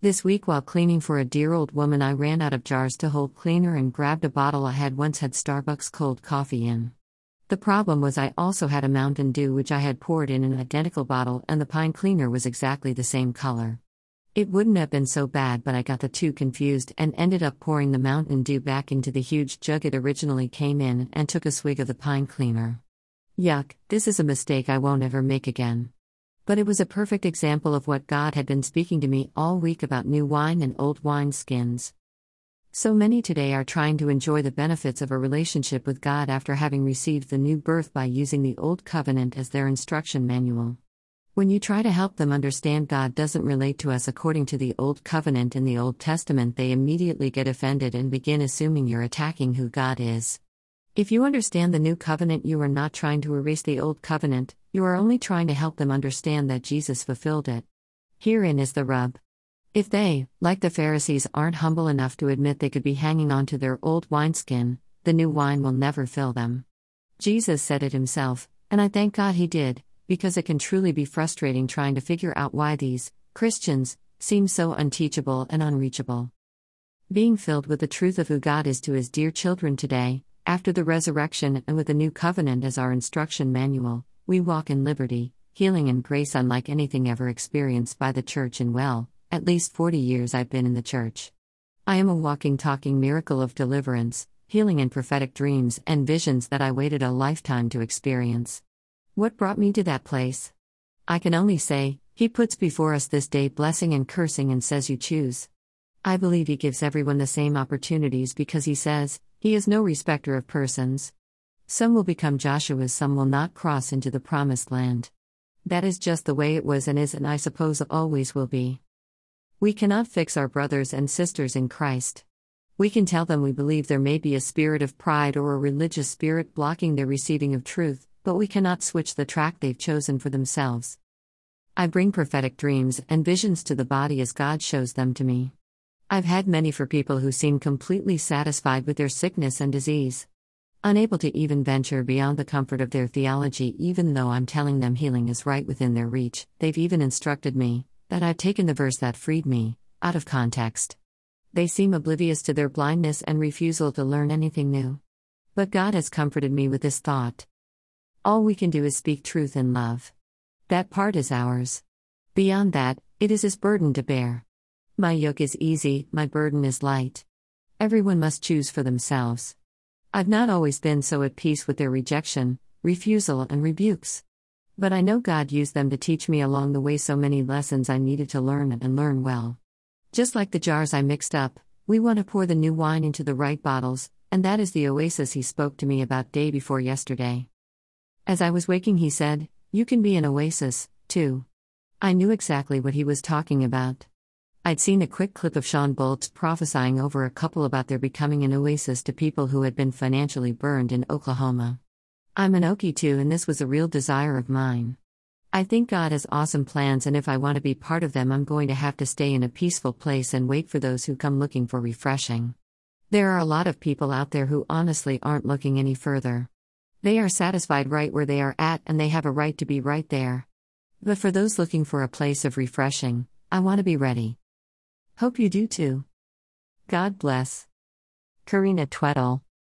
This week, while cleaning for a dear old woman, I ran out of jars to hold cleaner and grabbed a bottle I had once had Starbucks cold coffee in. The problem was, I also had a Mountain Dew which I had poured in an identical bottle, and the pine cleaner was exactly the same color. It wouldn't have been so bad, but I got the two confused and ended up pouring the Mountain Dew back into the huge jug it originally came in and took a swig of the pine cleaner. Yuck, this is a mistake I won't ever make again. But it was a perfect example of what God had been speaking to me all week about new wine and old wine skins. So many today are trying to enjoy the benefits of a relationship with God after having received the new birth by using the Old Covenant as their instruction manual. When you try to help them understand God doesn't relate to us according to the Old Covenant in the Old Testament, they immediately get offended and begin assuming you're attacking who God is. If you understand the new covenant, you are not trying to erase the old covenant, you are only trying to help them understand that Jesus fulfilled it. Herein is the rub. If they, like the Pharisees, aren't humble enough to admit they could be hanging on to their old wineskin, the new wine will never fill them. Jesus said it himself, and I thank God he did, because it can truly be frustrating trying to figure out why these, Christians, seem so unteachable and unreachable. Being filled with the truth of who God is to his dear children today, after the resurrection and with the new covenant as our instruction manual, we walk in liberty, healing, and grace unlike anything ever experienced by the church in well, at least 40 years I've been in the church. I am a walking, talking miracle of deliverance, healing, and prophetic dreams and visions that I waited a lifetime to experience. What brought me to that place? I can only say, He puts before us this day blessing and cursing and says, You choose. I believe He gives everyone the same opportunities because He says, he is no respecter of persons. Some will become Joshua's, some will not cross into the promised land. That is just the way it was and is, and I suppose always will be. We cannot fix our brothers and sisters in Christ. We can tell them we believe there may be a spirit of pride or a religious spirit blocking their receiving of truth, but we cannot switch the track they've chosen for themselves. I bring prophetic dreams and visions to the body as God shows them to me. I've had many for people who seem completely satisfied with their sickness and disease. Unable to even venture beyond the comfort of their theology, even though I'm telling them healing is right within their reach, they've even instructed me that I've taken the verse that freed me out of context. They seem oblivious to their blindness and refusal to learn anything new. But God has comforted me with this thought. All we can do is speak truth in love. That part is ours. Beyond that, it is His burden to bear. My yoke is easy, my burden is light. Everyone must choose for themselves. I've not always been so at peace with their rejection, refusal, and rebukes. But I know God used them to teach me along the way so many lessons I needed to learn and learn well. Just like the jars I mixed up, we want to pour the new wine into the right bottles, and that is the oasis he spoke to me about day before yesterday. As I was waking, he said, You can be an oasis, too. I knew exactly what he was talking about. I'd seen a quick clip of Shawn Bolz prophesying over a couple about their becoming an oasis to people who had been financially burned in Oklahoma. I'm an Okie too, and this was a real desire of mine. I think God has awesome plans, and if I want to be part of them, I'm going to have to stay in a peaceful place and wait for those who come looking for refreshing. There are a lot of people out there who honestly aren't looking any further. They are satisfied right where they are at, and they have a right to be right there. But for those looking for a place of refreshing, I want to be ready. Hope you do too. God bless. Karina Tweddle